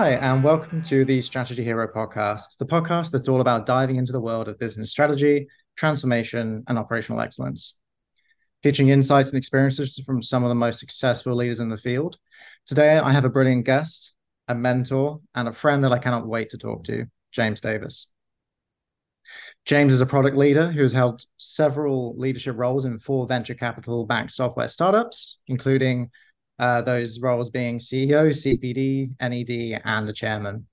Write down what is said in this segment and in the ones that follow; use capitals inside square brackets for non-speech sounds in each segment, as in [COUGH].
Hi, and welcome to the Strategy Hero podcast, the podcast that's all about diving into the world of business strategy, transformation, and operational excellence. Featuring insights and experiences from some of the most successful leaders in the field. Today, I have a brilliant guest, a mentor, and a friend that I cannot wait to talk to, James Davies. James is a product leader who has held several leadership roles in four venture capital backed software startups, including uh, those roles being CEO, CPD, NED, and a chairman.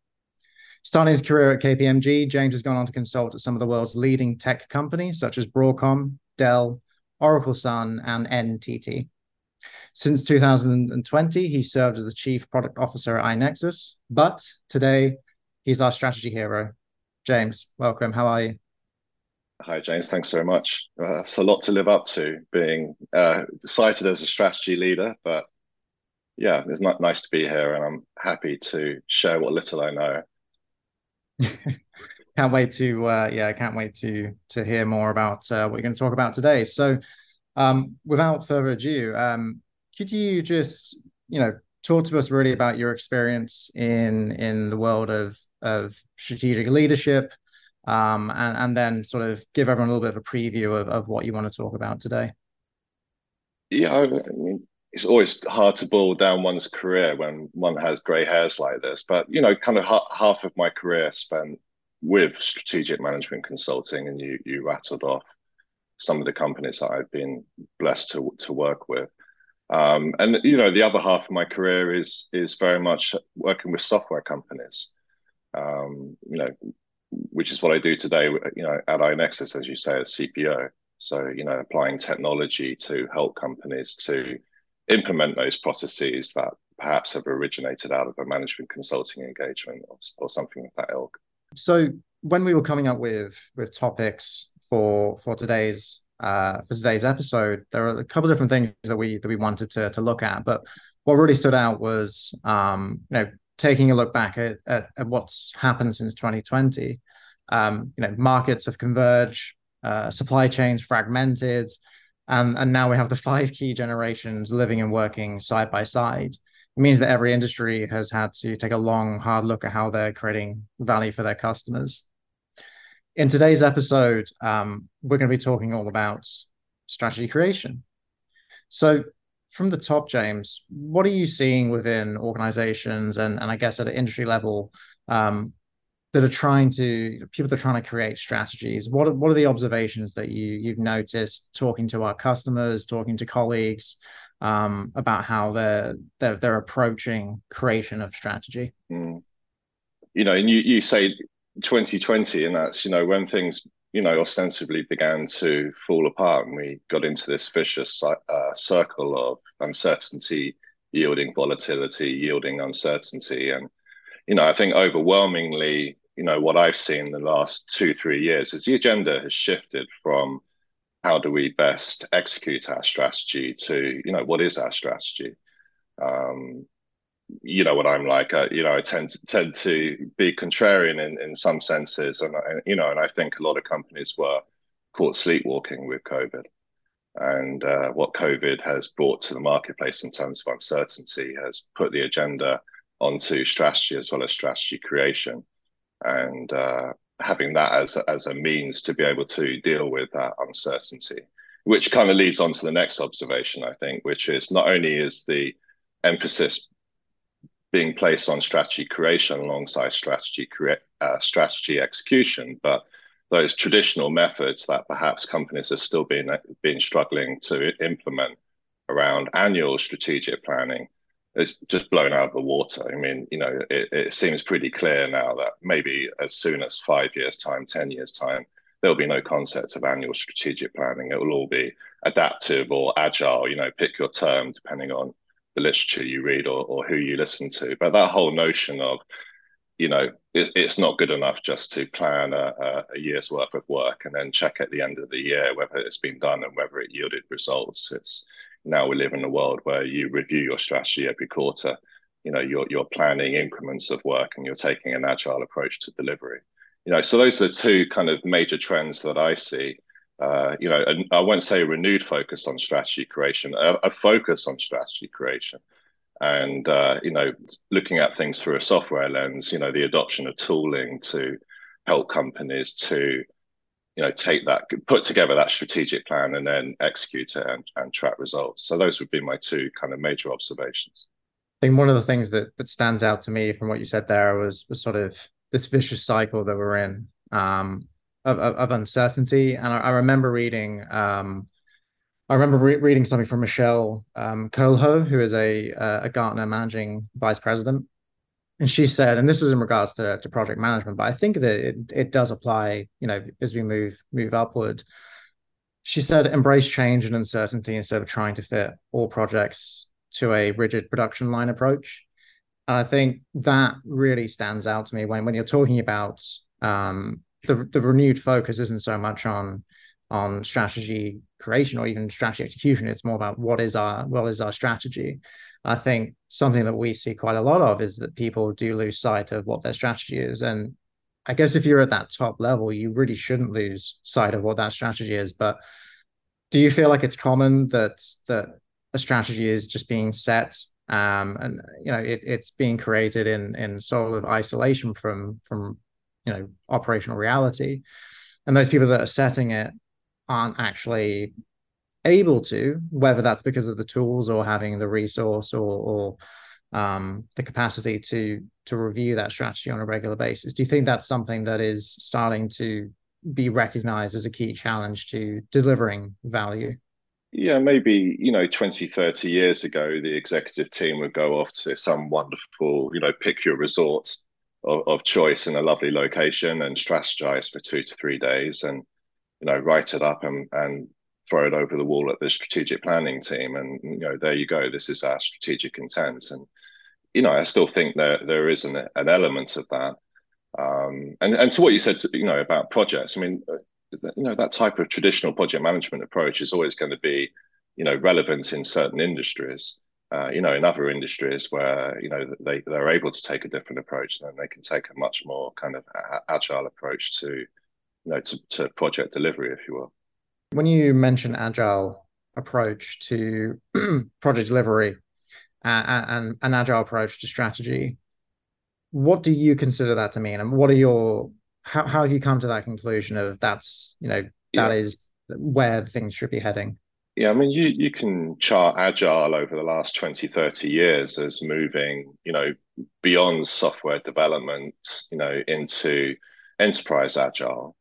Starting his career at KPMG, James has gone on to consult at some of the world's leading tech companies such as Broadcom, Dell, Oracle Sun, and NTT. Since 2020, he served as the chief product officer at iNexus, but today he's our strategy hero. James, welcome. How are you? Hi, James. Thanks very much. Uh, it's a lot to live up to being uh, cited as a strategy leader, but yeah, it's not nice to be here, and I'm happy to share what little I know. [LAUGHS] can't wait to uh, yeah, I can't wait to to hear more about uh, what you're going to talk about today. So, um, without further ado, um, could you just you know talk to us really about your experience in in the world of of strategic leadership, um, and and then sort of give everyone a little bit of a preview of, of what you want to talk about today. Yeah, I mean, it's always hard to boil down one's career when one has grey hairs like this. But you know, kind of ha- half of my career spent with strategic management consulting, and you you rattled off some of the companies that I've been blessed to to work with. Um, and you know, the other half of my career is is very much working with software companies. Um, you know, which is what I do today. You know, at iNexus, as you say, as CPO. So you know, applying technology to help companies to implement those processes that perhaps have originated out of a management consulting engagement or, or something of that ilk. So when we were coming up with with topics for for today's uh, for today's episode, there are a couple of different things that we that we wanted to to look at. But what really stood out was um, you know taking a look back at, at, at what's happened since 2020. Um, you know, markets have converged, uh, supply chains fragmented, and and now we have the five key generations living and working side by side. It means that every industry has had to take a long hard look at how they're creating value for their customers. In today's episode um, we're going to be talking all about strategy creation. So from the top james what are you seeing within organizations and, and i guess at an industry level um, that are trying to people that are trying to create strategies what are, what are the observations that you you've noticed talking to our customers talking to colleagues um, about how they're, they're they're approaching creation of strategy mm. you know and you you say 2020 and that's you know when things you know ostensibly began to fall apart and we got into this vicious uh, circle of uncertainty yielding volatility yielding uncertainty and you know, I think overwhelmingly, you know, what I've seen the last two, three years is the agenda has shifted from how do we best execute our strategy to, you know, what is our strategy? Um, you know what I'm like. Uh, you know, I tend to tend to be contrarian in, in some senses, and, and you know, and I think a lot of companies were caught sleepwalking with COVID, and uh, what COVID has brought to the marketplace in terms of uncertainty has put the agenda onto strategy as well as strategy creation, and uh, having that as a, as a means to be able to deal with that uncertainty, which kind of leads on to the next observation, I think, which is not only is the emphasis being placed on strategy creation alongside strategy uh, strategy execution, but those traditional methods that perhaps companies have still been been struggling to implement around annual strategic planning it's just blown out of the water. I mean, you know, it, it seems pretty clear now that maybe as soon as five years' time, 10 years' time, there'll be no concept of annual strategic planning. It will all be adaptive or agile, you know, pick your term depending on the literature you read or, or who you listen to. But that whole notion of, you know, it, it's not good enough just to plan a, a, year's worth of work and then check at the end of the year whether it's been done and whether it yielded results. It's now we live in a world where you review your strategy every quarter. You know, you're you're planning increments of work and you're taking an agile approach to delivery. You know, so those are the two kind of major trends that I see. Uh, you know, and I won't say a renewed focus on strategy creation, a, a focus on strategy creation. and uh, you know looking at things through a software lens you know the adoption of tooling to help companies to you know take that put together that strategic plan and then execute it and, and track results. So those would be my two kind of major observations. I think one of the things that that stands out to me from what you said there was was sort of this vicious cycle that we're in um, of, of, of, uncertainty. And I, I remember reading um, I remember re- reading something from Michelle um, Coelho, who is a a Gartner managing vice president, and she said, and this was in regards to, to project management, but I think that it, it does apply, you know, as we move move upward. She said, embrace change and uncertainty instead of trying to fit all projects to a rigid production line approach. And I think that really stands out to me when when you're talking about um, the the renewed focus isn't so much on on strategy creation or even strategy execution. It's more about what is our what is our strategy. I think something that we see quite a lot of is that people do lose sight of what their strategy is. And I guess if you're at that top level, you really shouldn't lose sight of what that strategy is. But do you feel like it's common that that a strategy is just being set um, and you know it, it's being created in in sort of isolation from from you know operational reality and those people that are setting it aren't actually able to, whether that's because of the tools or having the resource or, or um, the capacity to to review that strategy on a regular basis. Do you think that's something that is starting to be recognized as a key challenge to delivering value? Yeah, maybe, you know, 20, 30 years ago, the executive team would go off to some wonderful, you know, pick your resort of, of choice in a lovely location and strategize for two to three days and, you know, write it up and, and throw it over the wall at the strategic planning team and you know there you go this is our strategic intent. And you know i still think that there is an, an element of that. Um, and and to what you said you know about projects i mean uh, you know that type of traditional project management approach is always going to be you know relevant in certain industries uh, you know in other industries where you know they they're able to take a different approach then they can take a much more kind of agile approach to you know to, to project delivery if you will when you mention agile approach to [CLEARS THROAT] project delivery uh, and an agile approach to strategy, what do you consider that to mean? And what are your how, how have you come to that conclusion of that's you know that yeah. is where things should be heading? Yeah, I mean, you, you can chart agile over the last 20, 30 years as moving, you know, beyond software development, you know, into enterprise agile.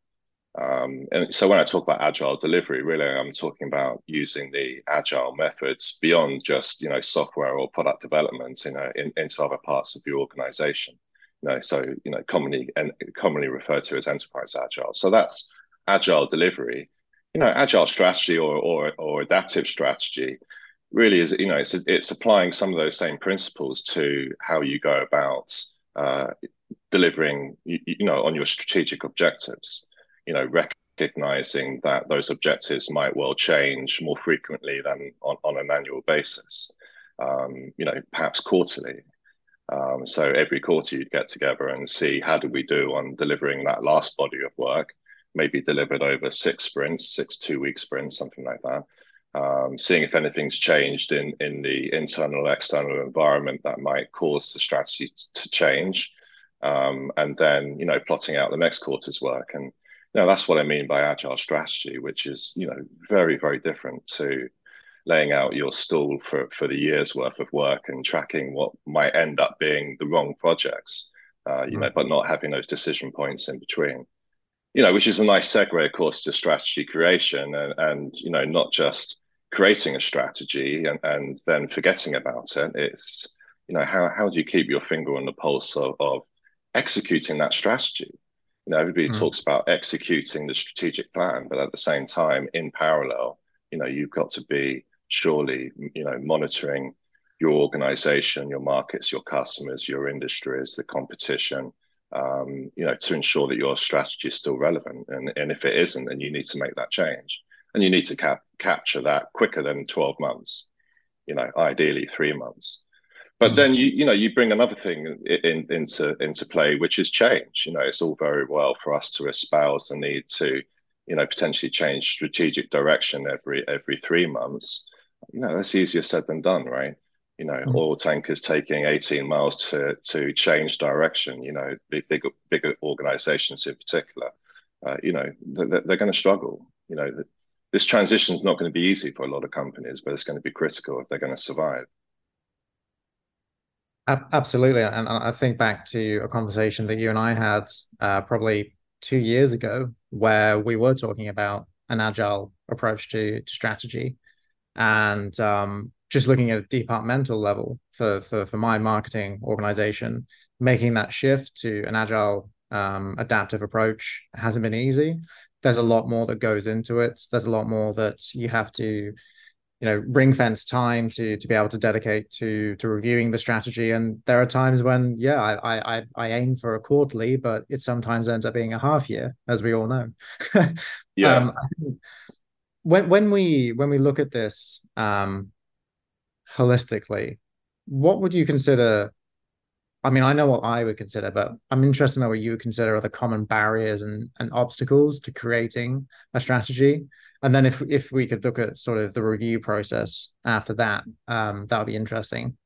Um, and so when I talk about agile delivery, really I'm talking about using the agile methods beyond just you know software or product development you know in, into other parts of your organization. You know, so you know commonly and commonly referred to as enterprise agile. So that's agile delivery. You know, agile strategy or or, or adaptive strategy really is you know it's it's applying some of those same principles to how you go about uh, delivering you, you know on your strategic objectives you know, recognizing that those objectives might well change more frequently than on, on an annual basis, um, you know, perhaps quarterly. Um, so every quarter you'd get together and see how do we do on delivering that last body of work, maybe delivered over six sprints, six two-week sprints, something like that. Um, seeing if anything's changed in in the internal external environment that might cause the strategy to change, um, and then you know plotting out the next quarter's work and now that's what I mean by agile strategy, which is you know very very different to laying out your stall for for the year's worth of work and tracking what might end up being the wrong projects, uh, you know, but not having those decision points in between. You know, which is a nice segue, of course, to strategy creation and and you know not just creating a strategy and and then forgetting about it. It's you know how how do you keep your finger on the pulse of, of executing that strategy you know, everybody mm. talks about executing the strategic plan, but at the same time, in parallel, you know, you've got to be surely, you know, monitoring your organization, your markets, your customers, your industries, the competition, um, you know, to ensure that your strategy is still relevant. And, and if it isn't, then you need to make that change. And you need to cap- capture that quicker than 12 months, you know, ideally three months. But mm. then you you know you bring another thing in, into into play, which is change. You know, it's all very well for us to espouse the need to, you know, potentially change strategic direction every every three months. You know, that's easier said than done, right? You know, mm-hmm. oil tankers taking 18 miles to to change direction. You know, big big bigger organizations in particular. Uh, you know, they're, they're going to struggle. You know, this transition is not going to be easy for a lot of companies, but it's going to be critical if they're going to survive. Absolutely, and I think back to a conversation that you and I had uh, probably two years ago, where we were talking about an agile approach to, to strategy, and um, just looking at a departmental level for, for for my marketing organization, making that shift to an agile um, adaptive approach hasn't been easy. There's a lot more that goes into it. There's a lot more that you have to you know ring fence time to to be able to dedicate to to reviewing the strategy. And there are times when yeah i i i aim for a quarterly but it sometimes ends up being a half year as we all know. [LAUGHS] Yeah. Um, when when we when we look at this um holistically what would you consider I mean, I know what I would consider, but I'm interested in know what you would consider are the common barriers and, and obstacles to creating a strategy and then if if we could look at sort of the review process after that, um, that would be interesting.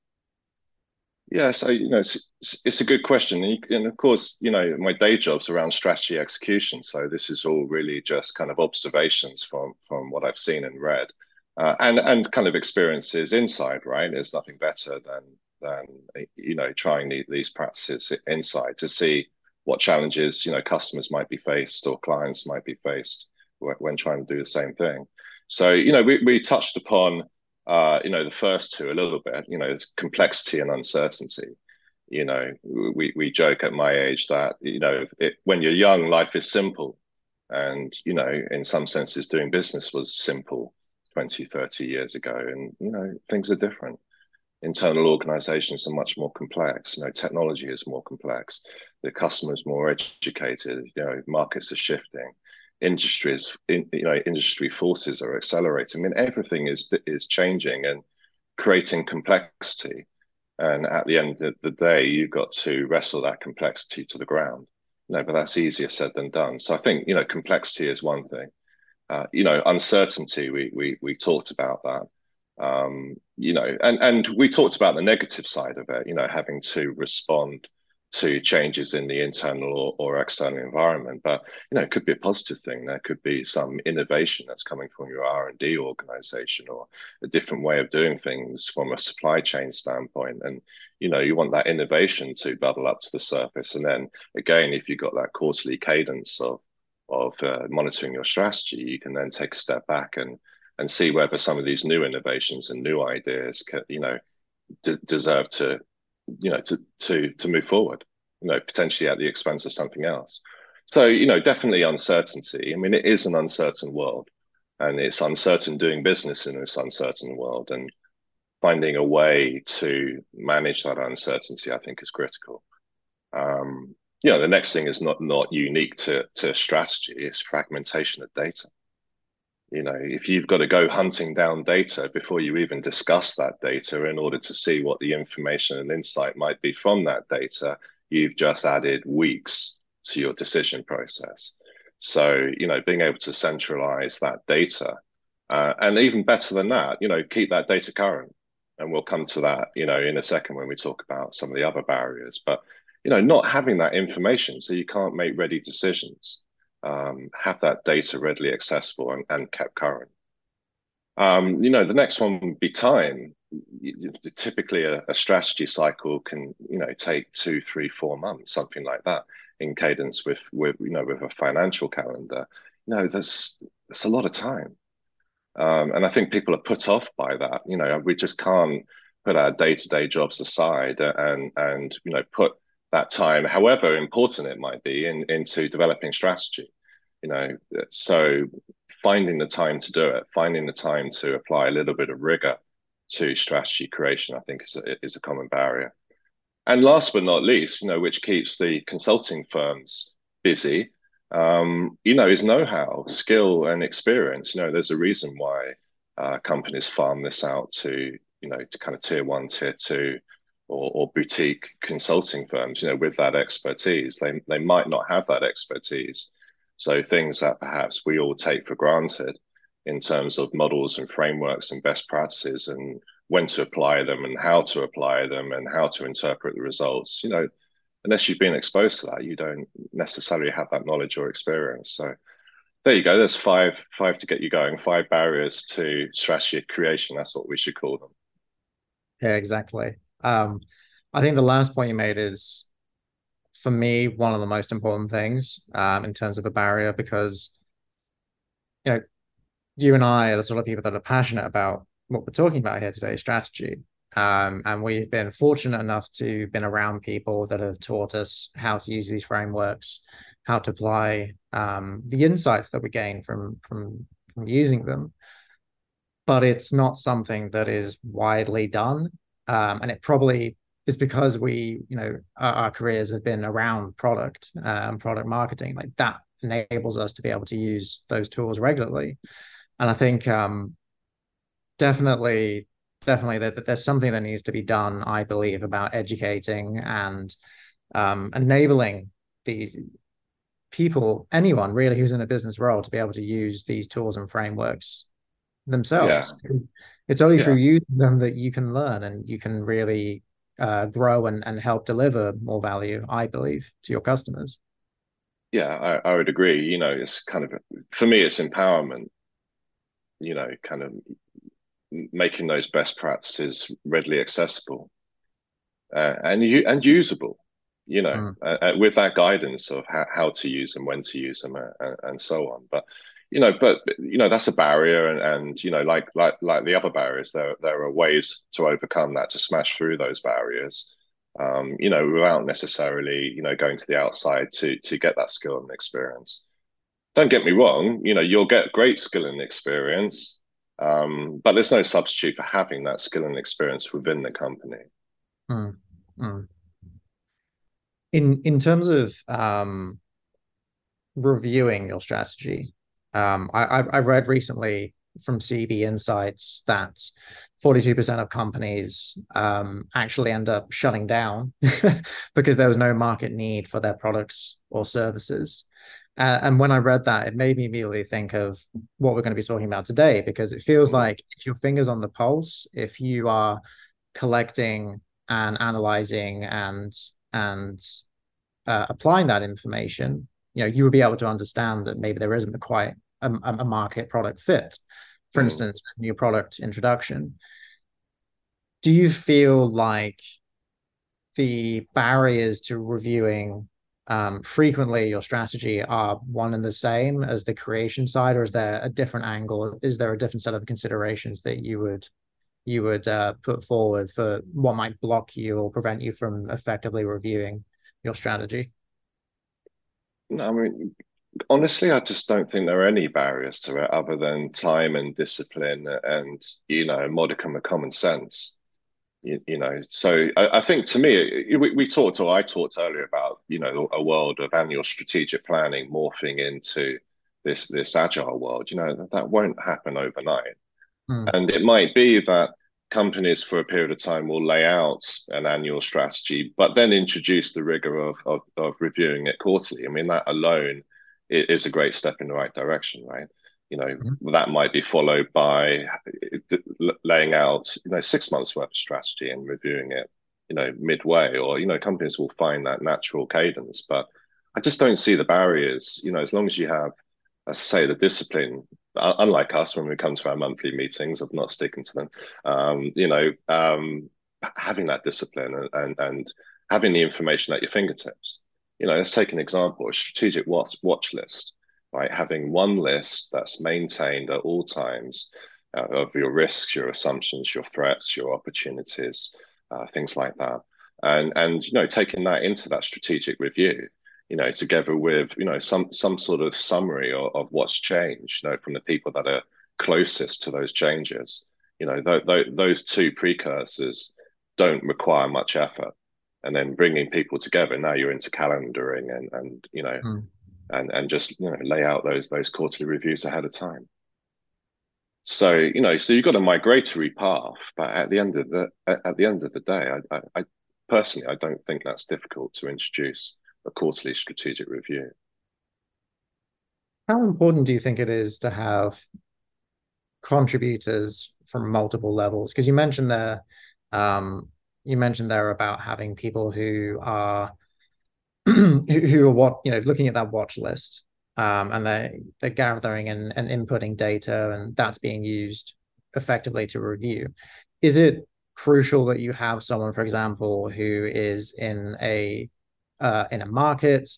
Yeah, so you know, it's, it's a good question, and, you, and, of course, you know, my day job's around strategy execution, so this is all really just kind of observations from from what I've seen and read, uh, and and kind of experiences inside. Right, there's nothing better than than you know trying these practices inside to see what challenges you know customers might be faced or clients might be faced when trying to do the same thing. So, you know, we, we touched upon, uh, you know, the first two a little bit, you know, complexity and uncertainty. You know, we, we joke at my age that, you know, it, when you're young, life is simple. And, you know, in some senses, doing business was simple 20, 30 years ago. And, you know, things are different. Internal organizations are much more complex. You know, technology is more complex. The customer is more educated. You know, markets are shifting industries, in, you know, industry forces are accelerating. I mean, everything is is changing and creating complexity. And at the end of the day, you've got to wrestle that complexity to the ground. No, but that's easier said than done. So I think you know, complexity is one thing. Uh, you know, uncertainty. We we we talked about that. Um, you know, and and we talked about the negative side of it. You know, having to respond to changes in the internal or, or, external environment but you know it could be a positive thing. There could be some innovation that's coming from your r&d organization or a different way of doing things from a supply chain standpoint. And you know you want that innovation to bubble up to the surface. And then again if you've got that quarterly cadence of of uh, monitoring your strategy you can then take a step back and and see whether some of these new innovations and new ideas can, you know d- deserve to you know to to to move forward you know potentially at the expense of something else. So you know definitely uncertainty. I mean it is an uncertain world and it's uncertain doing business in this uncertain world and finding a way to manage that uncertainty i think is critical. Um, you know the next thing is not not unique to to strategy it's fragmentation of data you know if you've got to go hunting down data before you even discuss that data in order to see what the information and insight might be from that data you've just added weeks to your decision process. So you know being able to centralize that data uh, and even better than that you know keep that data current. And we'll come to that you know in a second when we talk about some of the other barriers. But you know not having that information so you can't make ready decisions um, have that data readily accessible and, and kept current. Um, you know, the next one would be time. Typically, a, a, strategy cycle can, you know, take two, three, four months, something like that, in cadence with, with you know, with a financial calendar. You know, there's there's a lot of time, um, and I think people are put off by that. You know, we just can't put our day-to-day jobs aside and and you know put that time, however important it might be, in, into developing strategy. You know, so finding the time to do it, finding the time to apply a little bit of rigor to strategy creation, I think is a, is a common barrier. And last but not least, you know, which keeps the consulting firms busy, um, you know, is know-how, skill, and experience. You know, there's a reason why uh, companies farm this out to, you know, to kind of tier one, tier two or, or boutique consulting firms, you know, with that expertise. They, they might not have that expertise. So things that perhaps we all take for granted, in terms of models and frameworks and best practices and when to apply them and how to apply them and how to interpret the results. You know, unless you've been exposed to that, you don't necessarily have that knowledge or experience. So there you go. There's five five to get you going. Five barriers to strategy creation. That's what we should call them. Yeah, exactly. Um, I think the last point you made is, for me, one of the most important things um, in terms of a barrier because, you know, you and I are the sort of people that are passionate about what we're talking about here today, strategy. Um, and we've been fortunate enough to been around people that have taught us how to use these frameworks, how to apply um, the insights that we gain from from from using them. But it's not something that is widely done, um, and it probably is because we, you know, our, our careers have been around product and product marketing. Like that enables us to be able to use those tools regularly. And I think um, definitely definitely that there's something that needs to be done i believe about educating and um, enabling these people anyone really who's in a business role to be able to use these tools and frameworks themselves yeah. It's only yeah. through using them that you can learn and you can really uh, grow and, and help deliver more value i believe to your customers yeah I, I would agree you know it's kind of for me it's empowerment you know kind of making those best practices readily accessible uh, and you and usable you know mm. uh, with that guidance of how, how to use them when to use them uh, and so on but you know but you know that's a barrier and, and you know like like like the other barriers there there are ways to overcome that to smash through those barriers um, you know without necessarily you know going to the outside to to get that skill and experience don't get me wrong you know you'll get great skill and experience um, but there's no substitute for having that skill and experience within the company. Mm, mm. In in terms of um, reviewing your strategy, um, I, I read recently from CB Insights that 42% of companies um, actually end up shutting down [LAUGHS] because there was no market need for their products or services. Uh, and when I read that, it made me immediately think of what we're going to be talking about today, because it feels like if your finger's on the pulse, if you are collecting and analyzing and and uh, applying that information, you know, you would be able to understand that maybe there isn't quite a, a market product fit. For mm. instance, new product introduction. Do you feel like the barriers to reviewing um, frequently your strategy are one and the same as the creation side, or is there a different angle? Is there a different set of considerations that you would you would uh, put forward for what might block you or prevent you from effectively reviewing your strategy? No, I mean, honestly, I just don't think there are any barriers to it other than time and discipline and you know modicum of common sense you, you know so I, I, think to me we, we talked or i talked earlier about you know a world of annual strategic planning morphing into this this agile world you know that, that won't happen overnight hmm. and it might be that companies for a period of time will lay out an annual strategy but then introduce the rigor of, of, of reviewing it quarterly. I mean that alone is a great step in the right direction right? You know mm-hmm. that might be followed by laying out you know six months worth of strategy and reviewing it you know midway or you know companies will find that natural cadence. But i just don't see the barriers. You know as long as you have as I say the discipline unlike us when we come to our monthly meetings of not sticking to them um, you know um, having that discipline and, and and having the information at your fingertips you know let's take an example a strategic watch watch list right? Having one list that's maintained at all times uh, of your risks, your assumptions, your threats, your opportunities, uh, things like that, and and you know taking that into that strategic review, you know, together with you know some some sort of summary of, of what's changed, you know, from the people that are closest to those changes. You know, th- th- those two precursors don't require much effort. And then bringing people together now you're into calendaring and and you know mm and and just you know lay out those those quarterly reviews ahead of time. So you know so you've got a migratory path but at the end of the at the end of the day I, I, I personally i don't think that's difficult to introduce a quarterly strategic review how important do you think it is to have contributors from multiple levels? Because you mentioned there, um, you mentioned there about having people who are [CLEARS THROAT] who are what you know looking at that watch list um, and they're they're gathering and, and inputting data and that's being used effectively to review is it crucial that you have someone for example who is in a uh, in a market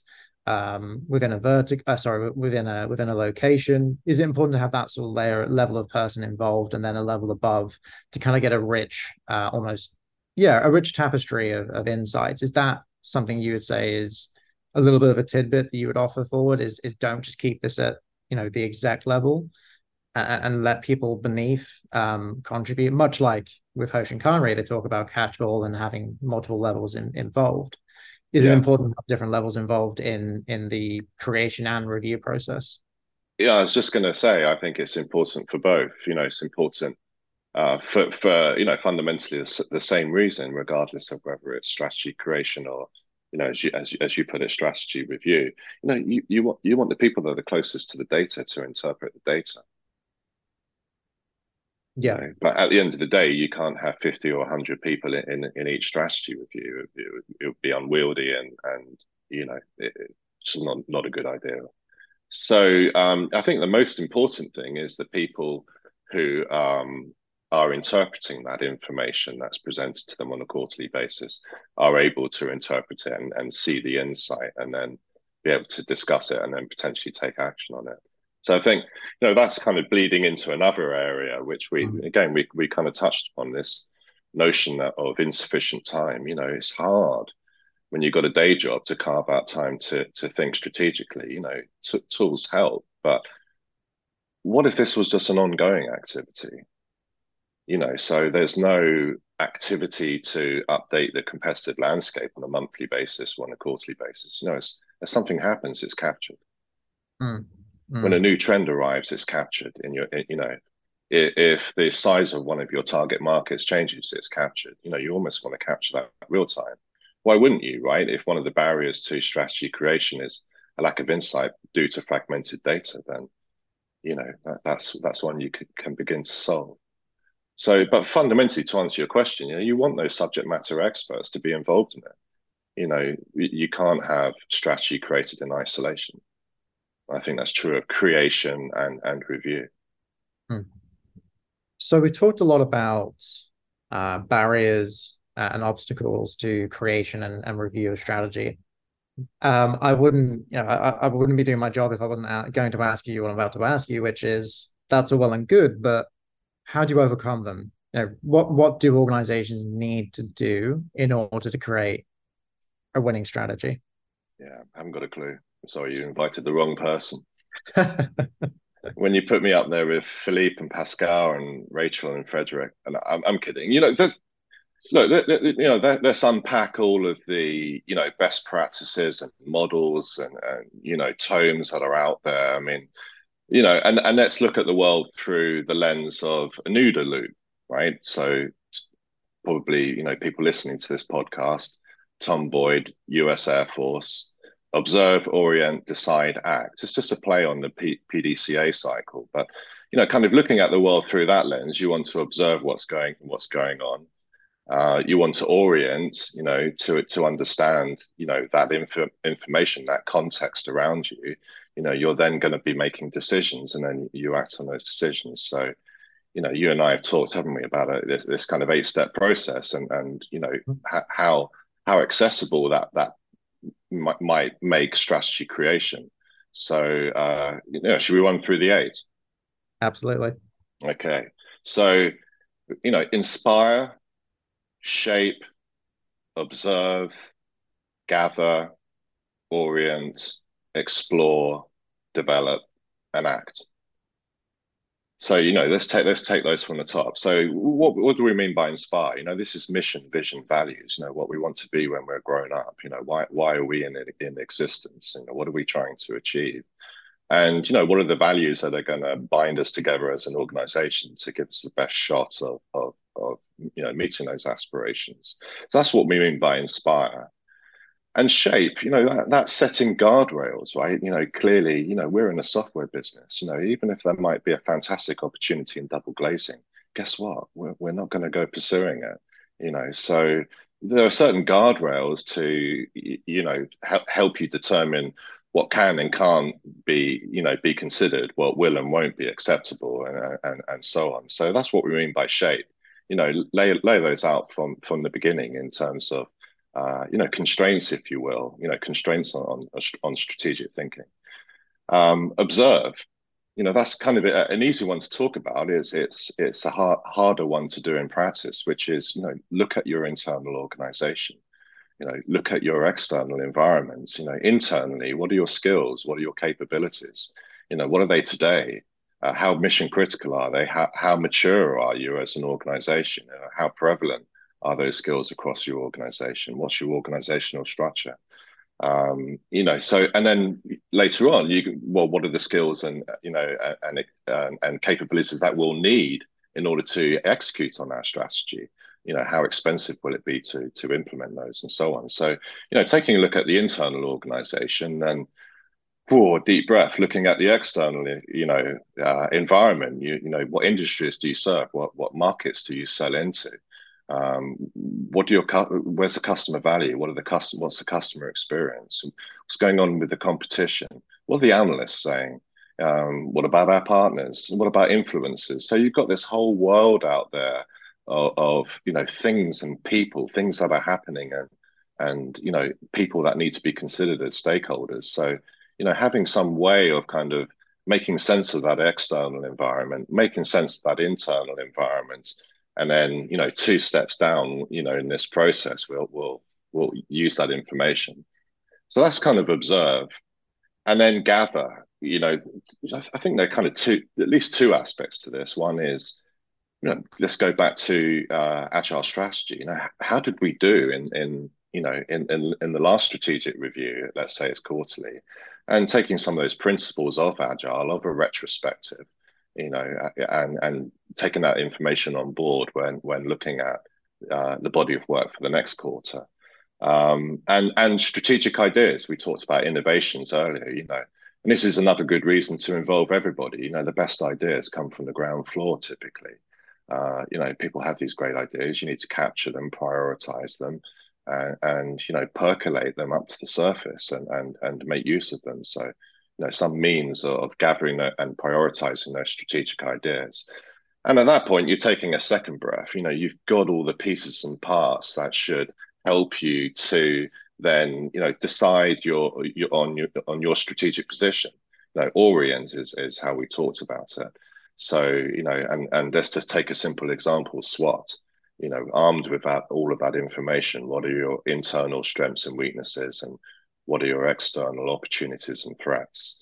um, within a vertic uh, sorry within a within a location is it important to have that sort of layer level of person involved and then a level above to kind of get a rich uh, almost yeah a rich tapestry of, of insights? Is that something you would say is a little bit of a tidbit that you would offer forward is is don't just keep this at you know the exact level and, let people beneath um, contribute much like with Hoshin Kanri they talk about catchball and having multiple levels in, involved is yeah. it important to have different levels involved in in the creation and review process yeah i was just going to say i think it's important for both you know it's important uh, for for you know fundamentally the, the same reason regardless of whether it's strategy creation or you know, as you as you, as you put it, strategy review. You know, you you want you want the people that are the closest to the data to interpret the data. Yeah. You know, but at the end of the day, you can't have fifty or hundred people in, in, in each strategy review. It, it, would, it would be unwieldy and and you know it, it's not not a good idea. So um, I think the most important thing is the people who um, are interpreting that information that's presented to them on a quarterly basis are able to interpret it and, and see the insight and then be able to discuss it and then potentially take action on it. So I think you know that's kind of bleeding into another area, which we mm. again we we kind of touched upon this notion of insufficient time. You know, it's hard when you've got a day job to carve out time to to think strategically. You know, t- tools help, but what if this was just an ongoing activity? you know so there's no activity to update the competitive landscape on a monthly basis or on a quarterly basis you know as, as something happens it's captured mm. Mm. when a new trend arrives it's captured in your you know if, if the size of one of your target markets changes it's captured you know you almost want to capture that real time why wouldn't you right if one of the barriers to strategy creation is a lack of insight due to fragmented data then you know that, that's that's one you can, can begin to solve so, but fundamentally, to answer your question, you know, you want those subject matter experts to be involved in it. You know, you can't have strategy created in isolation. I think that's true of creation and and review. Hmm. So we talked a lot about uh, barriers and obstacles to creation and, and review of strategy. Um, I wouldn't, you know, I, I wouldn't be doing my job if I wasn't going to ask you what I'm about to ask you, which is that's all well and good, but how do you overcome them? You know, what what do organizations need to do in order to create a winning strategy? Yeah, I haven't got a clue. Sorry, you invited the wrong person. [LAUGHS] when you put me up there with Philippe and Pascal and Rachel and Frederick, and I'm, I'm kidding. You know, look, you know, let's unpack all of the you know best practices and models and, and you know tomes that are out there. I mean, you know, and, and let's look at the world through the lens of an OODA loop, right? So probably, you know, people listening to this podcast, Tom Boyd, US Air Force, observe, orient, decide, act. It's just a play on the P- PDCA cycle, but you know, kind of looking at the world through that lens, you want to observe what's going what's going on. Uh, you want to orient, you know, to to understand, you know, that inf- information, that context around you, you know you're then going to be making decisions and then you act on those decisions so you know you and i have talked haven't we about it, this, this kind of eight step process and and you know mm-hmm. how how accessible that that might, might make strategy creation. So uh you know should we run through the eight? Absolutely. Okay. So you know inspire shape observe gather orient explore, develop, and act. So you know, let's take let's take those from the top. So what what do we mean by inspire? You know, this is mission, vision, values. You know, what we want to be when we're grown up. You know, why why are we in in existence? You know, what are we trying to achieve? And you know, what are the values that are going to bind us together as an organization to give us the best shot of of of you know meeting those aspirations? So that's what we mean by inspire. And shape you know that, that's setting guardrails right? You know clearly you know we're in a software business you know even if there might be a fantastic opportunity in double glazing guess what? We're, we're not going to go pursuing it you know? So there are certain guardrails to you know help, help you determine what can and can't be you know be considered what will and won't be acceptable and and, and so on. So that's what we mean by shape. You know lay lay those out from from the beginning in terms of uh, you know, constraints, if you will, you know, constraints on on, strategic thinking. Um, observe, you know, that's kind of a, an easy one to talk about. Is it's it's a hard, harder one to do in practice, which is you know, look at your internal organization. You know, look at your external environments. You know, internally, what are your skills? What are your capabilities? You know, what are they today? Uh, how mission critical are they? How, how mature are you as an organization? You know, how prevalent are those skills across your organization? What's your organizational structure? Um, you know, so and then later on, you well, what are the skills and you know and and, and capabilities that we'll need in order to execute on our strategy? You know, how expensive will it be to to implement those and so on? So, you know, taking a look at the internal organization and for deep breath, looking at the external, you know, uh, environment. You, you know, what industries do you serve? What what markets do you sell into? Um, what do your where's the customer value? What are the customer? What's the customer experience? What's going on with the competition? What are the analysts saying? Um, what about our partners? What about influencers? So you've got this whole world out there of, of, you know things and people, things that are happening, and and you know people that need to be considered as stakeholders. So you know having some way of kind of making sense of that external environment, making sense of that internal environment, and then you know two steps down you know in this process we'll we'll we'll use that information. So that's kind of observe and then gather you know i think there are kind of two at least two aspects to this. One is you know let's go back to uh, agile strategy. You know how did we do in in you know in, in in the last strategic review let's say it's quarterly and taking some of those principles of agile of a retrospective you know, and and taking that information on board when when looking at uh, the body of work for the next quarter, um, and and strategic ideas. We talked about innovations earlier, you know, and this is another good reason to involve everybody. You know, the best ideas come from the ground floor typically. Uh, you know, people have these great ideas. You need to capture them, prioritize them, and, and you know, percolate them up to the surface and and and make use of them. So you know, some means of gathering and prioritizing those strategic ideas. And at that point, you're taking a second breath. You know, you've got all the pieces and parts that should help you to then, you know, decide your, your on your on your strategic position. You know, orient is is how we talked about it. So, you know, and and let's just take a simple example, SWOT. You know, armed with that all of that information, what are your internal strengths and weaknesses, and what are your external opportunities and threats?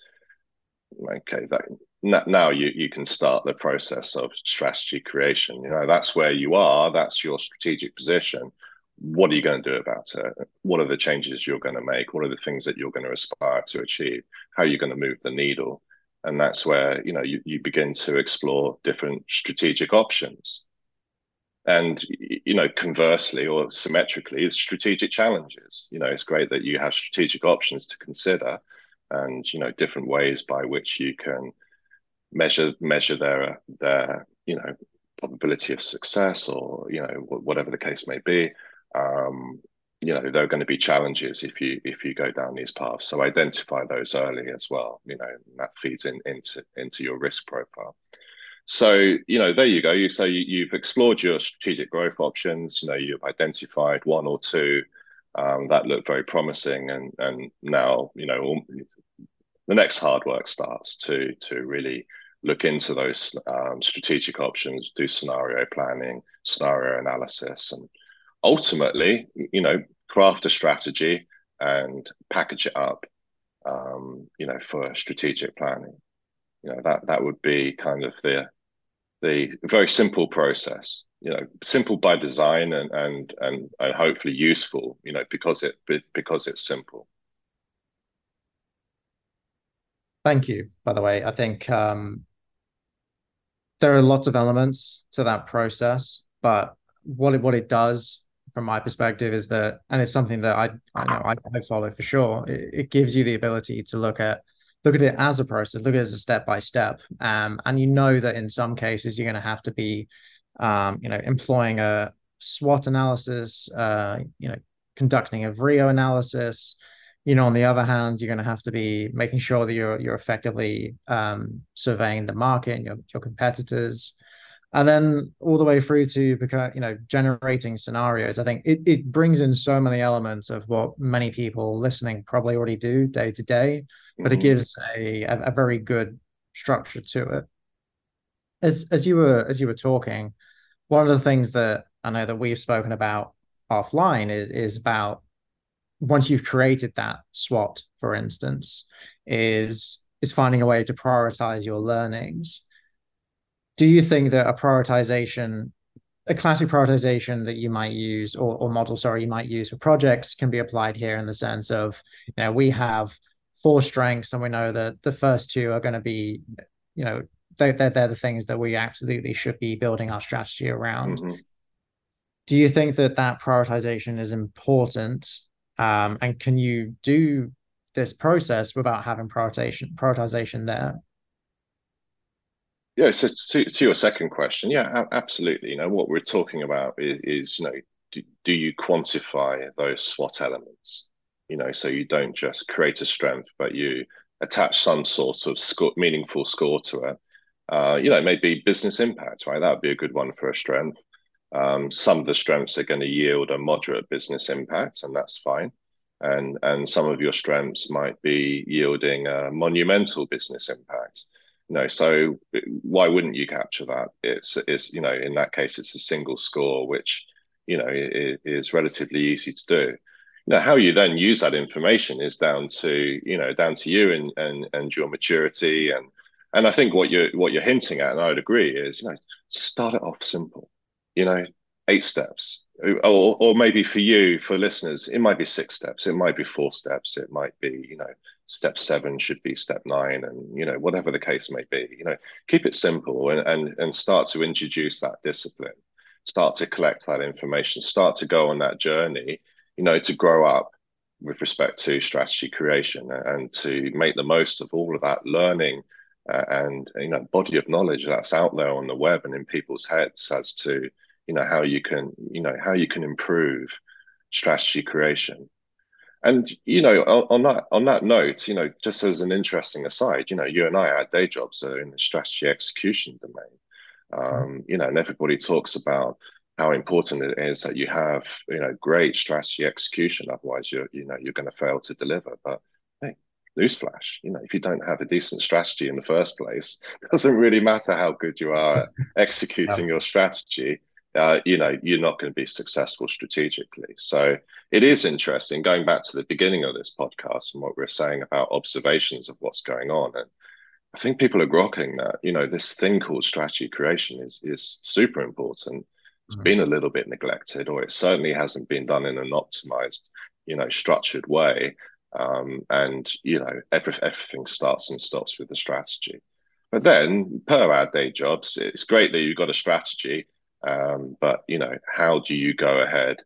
Okay, that now you you can start the process of strategy creation. You know, that's where you are. That's your strategic position. What are you going to do about it? What are the changes you're going to make? What are the things that you're going to aspire to achieve? How are you going to move the needle? And that's where you know you, you begin to explore different strategic options and you know conversely or symmetrically strategic challenges. You know it's great that you have strategic options to consider and you know different ways by which you can measure measure their their you know probability of success or you know whatever the case may be. Um, you know there are going to be challenges if you if you go down these paths. So identify those early as well you know that feeds in into into your risk profile so, you know, there you go. You so you, have explored your strategic growth options. You know, you've identified one or two um, that look very promising, and and now you know the next hard work starts to to really look into those um, strategic options, do scenario planning, scenario analysis, and ultimately, you know, craft a strategy and package it up, um, you know, for strategic planning you know that that would be kind of the the very simple process you know simple by design and and and, and hopefully useful you know because it because it's simple thank you by the way i think um there are lots of elements to that process but what it what it does from my perspective is that, and it's something that I I know I, I follow for sure. It, it, gives you the ability to look at look at it as a process, look at it as a step by step, um, and you know that in some cases you're going to have to be, um, you know, employing a SWOT analysis, uh, you know, conducting a VRIO analysis. You know, on the other hand, you're going to have to be making sure that you're you're effectively um, surveying the market and your your competitors and then all the way through to you know generating scenarios i think it, it brings in so many elements of what many people listening probably already do day to day but mm-hmm. it gives a, a, a very good structure to it as as you were as you were talking one of the things that i know that we've spoken about offline is, is about once you've created that SWOT for instance is is finding a way to prioritize your learnings do you think that a prioritization a classic prioritization that you might use or, or model sorry you might use for projects can be applied here in the sense of you know we have four strengths and we know that the first two are going to be you know they're, they're, they're the things that we absolutely should be building our strategy around mm-hmm. do you think that that prioritization is important um, and can you do this process without having prioritization prioritization there yeah, so to, to your second question, yeah, absolutely. You know, what we're talking about is, is you know, do, do you quantify those SWOT elements? You know, so you don't just create a strength, but you attach some sort of score, meaningful score to it. Uh, you know, maybe business impact, right? That would be a good one for a strength. Um, some of the strengths are going to yield a moderate business impact, and that's fine. And and some of your strengths might be yielding a monumental business impact you know so why wouldn't you capture that? It's it's you know in that case it's a single score which you know is relatively easy to do. Know how you then use that information is down to you know down to you and and and your maturity. And and i think what you're what you're hinting at and i would agree is you know start it off simple. You know eight steps or, or maybe for you for listeners it might be six steps it might be four steps it might be you know step seven should be step nine and you know whatever the case may be you know keep it simple and and, and start to introduce that discipline. Start to collect that information. Start to go on that journey you know to grow up with respect to strategy creation and to make the most of all of that learning uh, and you know body of knowledge that's out there on the web and in people's heads as to you know how you can you know how you can improve strategy creation. And you know on, on, that on that note you know just as an interesting aside you know you and i our day jobs are in the strategy execution domain. Um, you know and everybody talks about how important it is that you have you know great strategy execution otherwise you're you know you're going to fail to deliver. But hey newsflash you know if you don't have a decent strategy in the first place it [LAUGHS] doesn't really matter how good you are at [LAUGHS] executing your strategy uh, you know, you're not going to be successful strategically. So it is interesting going back to the beginning of this podcast and what we're saying about observations of what's going on. And I think people are grokking that, you know, this thing called strategy creation is is super important. It's mm-hmm. been a little bit neglected, or it certainly hasn't been done in an optimized, you know, structured way. Um, and you know, every, everything starts and stops with the strategy. But then, per our day jobs, it's great that you've got a strategy um, but you know, how do you go ahead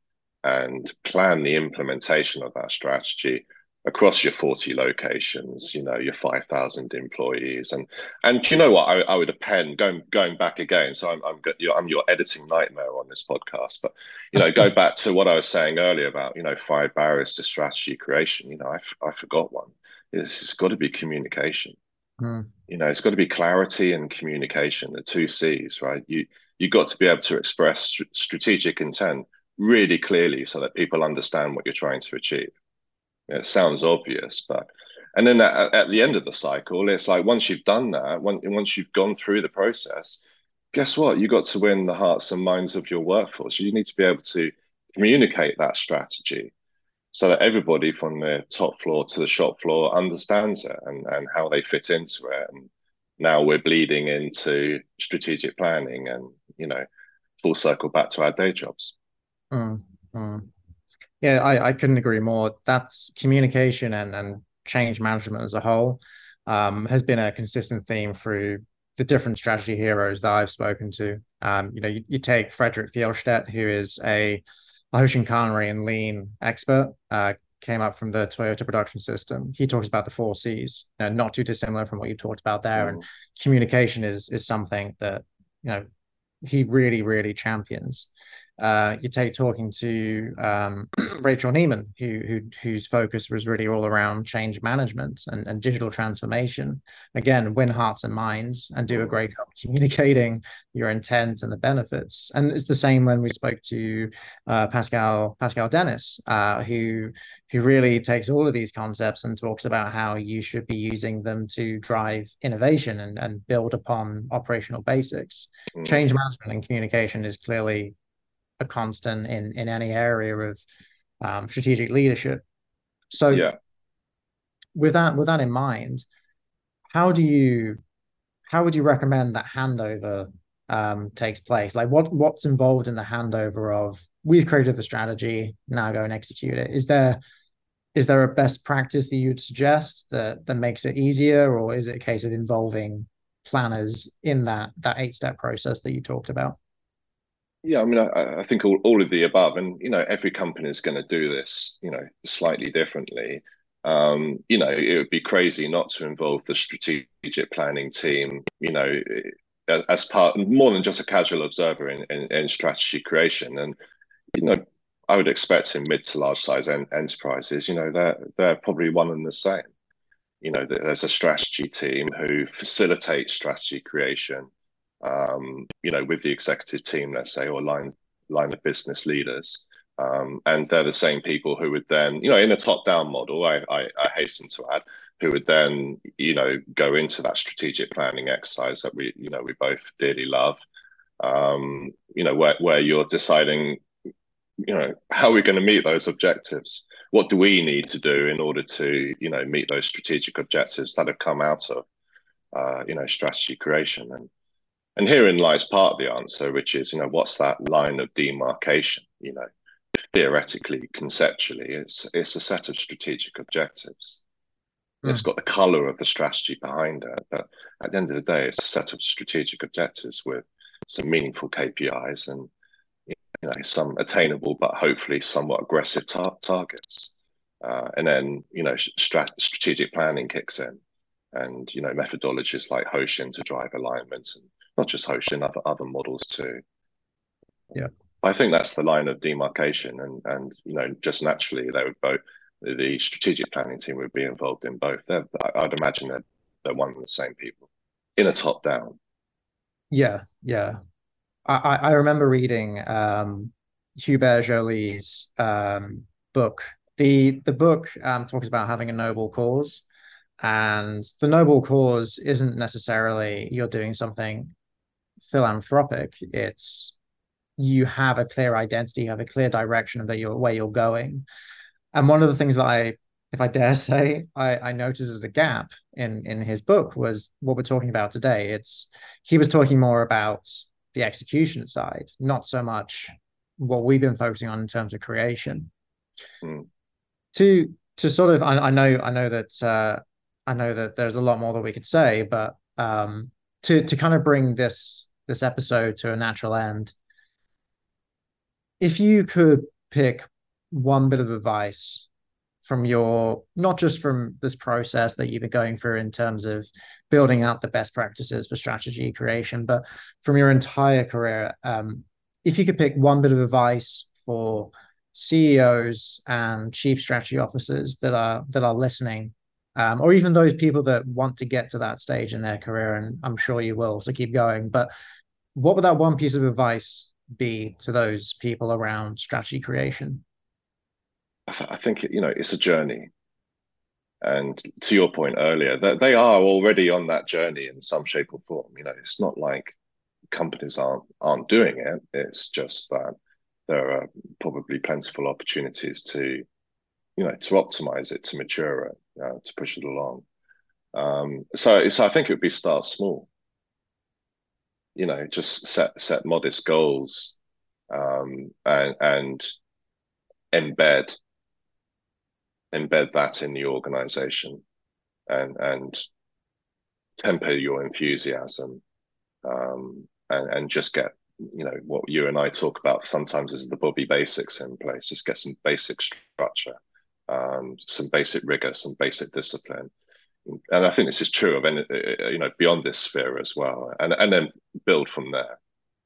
and plan the implementation of that strategy across your 40 locations, you know, your 5,000 employees. And, and you know what, I, I would append going, going back again. So I'm, I'm, I'm your editing nightmare on this podcast, but, you know, go [LAUGHS] back to what I was saying earlier about, you know, five barriers to strategy creation. You know, I, I forgot one. It's, it's got to be communication. Mm. You know, it's got to be clarity and communication, the two C's, right? You, you've got to be able to express st- strategic intent really clearly so that people understand what you're trying to achieve. It sounds obvious, but and then at, at, the end of the cycle, it's like once you've done that, once, once you've gone through the process, guess what? You got to win the hearts and minds of your workforce. You need to be able to communicate that strategy so that everybody from the top floor to the shop floor understands it and, and how they fit into it and now we're bleeding into strategic planning and you know full circle back to our day jobs mm, mm. yeah I, I couldn't agree more that's communication and, and change management as a whole um, has been a consistent theme through the different strategy heroes that I've spoken to. Um, you know, you, you take Frederick Fjelstad, who is a Hoshin Kanri and lean expert, uh, came up from the Toyota production system. He talks about the four C's, you know, not too dissimilar from what you talked about there. Mm. And communication is is something that you know he really really champions uh, you take talking to um, [CLEARS THROAT] Rachel Neiman, who, who whose focus was really all around change management and, and digital transformation. Again, win hearts and minds and do a great job [LAUGHS] communicating your intent and the benefits. And it's the same when we spoke to uh, Pascal Pascal Dennis, uh, who who really takes all of these concepts and talks about how you should be using them to drive innovation and, and build upon operational basics. Mm. Change management and communication is clearly a constant in in any area of um, strategic leadership. So, yeah. with that with that in mind, how do you how would you recommend that handover um, takes place? Like, what what's involved in the handover of we've created the strategy, now go and execute it? Is there is there a best practice that you'd suggest that that makes it easier, or is it a case of involving planners in that that eight step process that you talked about? Yeah, I mean, I, I, think all, all of the above, and you know, every company is going to do this, you know, slightly differently. Um, you know, it would be crazy not to involve the strategic planning team, you know, as, as part more than just a casual observer in, in, in, strategy creation. And you know, I would expect in mid to large size en- enterprises, you know, they're they're probably one and the same. You know, there's a strategy team who facilitates strategy creation um, you know, with the executive team, let's say, or line line of business leaders. Um, and they're the same people who would then, you know, in a top-down model, I, I, I, hasten to add, who would then, you know, go into that strategic planning exercise that we, you know, we both dearly love. Um, you know, where where you're deciding, you know, how are we going to meet those objectives? What do we need to do in order to, you know, meet those strategic objectives that have come out of, uh, you know, strategy creation and and herein lies part of the answer, which is, you know, what's that line of demarcation? You know, theoretically, conceptually, it's it's a set of strategic objectives. Mm. It's got the color of the strategy behind it, but at the end of the day, it's a set of strategic objectives with some meaningful KPIs and you know some attainable but hopefully somewhat aggressive tar- targets. Uh, and then you know strat- strategic planning kicks in, and you know methodologies like Hoshin to drive alignment and not just Hoshin, other other models too. Yeah, I think that's the line of demarcation, and and you know just naturally they would both the strategic planning team would be involved in both. They're, I'd imagine they're they're one and the same people in a top down. Yeah, yeah. I I remember reading um, Hubert Joly's um, book. The the book um, talks about having a noble cause, and the noble cause isn't necessarily you're doing something philanthropic. It's you have a clear identity, you have a clear direction of your where you're going. And one of the things that I, if I dare [LAUGHS] say, I, I noticed as a gap in in his book was what we're talking about today. It's he was talking more about the execution side, not so much what we've been focusing on in terms of creation. Mm. To to sort of, I, I know I know that uh, I know that there's a lot more that we could say, but um, to to kind of bring this this episode to a natural end, if you could pick one bit of advice from your not just from this process that you've been going through in terms of building out the best practices for strategy creation, but from your entire career, um, if you could pick one bit of advice for CEOs and chief strategy officers that are that are listening um, or even those people that want to get to that stage in their career, and I'm sure you will, so keep going. But what would that one piece of advice be to those people around strategy creation? I, th- I think you know it's a journey, and to your point earlier, that they are already on that journey in some shape or form. You know, it's not like companies aren't aren't doing it. It's just that there are probably plentiful opportunities to you know to optimize it to mature it uh, to push it along. Um, so so i think it would be start small. You know just set set modest goals um, and and embed embed that in the organization and and temper your enthusiasm um, and and just get you know what you and I talk about sometimes is the Bobby basics in place. Just get some basic structure, um, some basic rigor, some basic discipline, and I think this is true of any, uh, you know beyond this sphere as well, and and then build from there.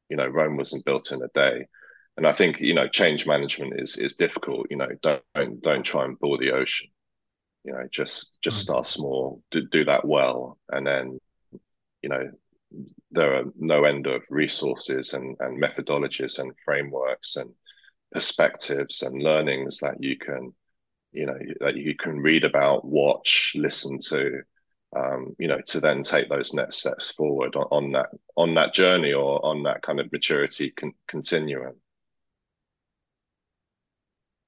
You know, Rome wasn't built in a day, and I think you know change management is is difficult. You know, don't don't try and bore the ocean. You know, just just mm-hmm. start small, do, do that well, and then you know there are no end of resources and, and methodologies and frameworks and perspectives and learnings that you can you know that you can read about watch listen to um, you know to then take those next steps forward on, on, that on that journey or on that kind of maturity con- continuum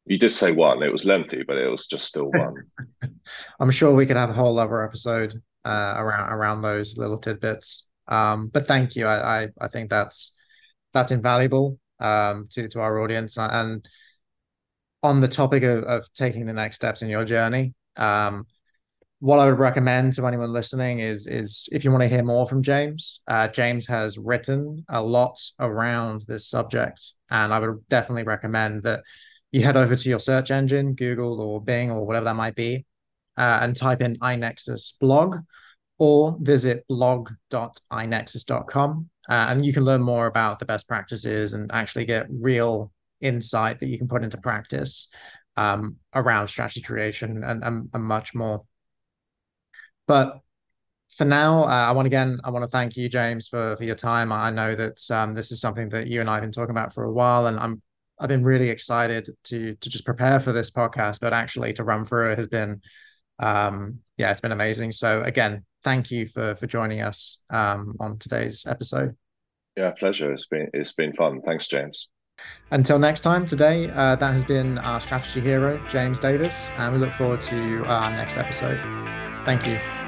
you did say one it was lengthy but it was just still one [LAUGHS] i'm sure we could have a whole other episode uh, around around those little tidbits um, but thank you. I, I, I think that's that's invaluable um, to to our audience. And on the topic of, of taking the next steps in your journey, um, what I would recommend to anyone listening is is if you want to hear more from James, uh, James has written a lot around this subject, and I would definitely recommend that you head over to your search engine, Google or Bing or whatever that might be, uh, and type in iNexus blog or visit blog.inexus.com. Uh, and you can learn more about the best practices and actually get real insight that you can put into practice um, around strategy creation and, and, and, much more. But for now, uh, I want again, I want to thank you, James, for, for your time. I know that um, this is something that you and I have been talking about for a while, and I'm I've been really excited to to just prepare for this podcast, but actually to run through it has been um, yeah, it's been amazing. So again, thank you for for joining us um, on today's episode. Yeah, pleasure. It's been it's been fun. Thanks, James. Until next time, today uh, that has been our strategy hero, James Davies, and we look forward to our next episode. Thank you.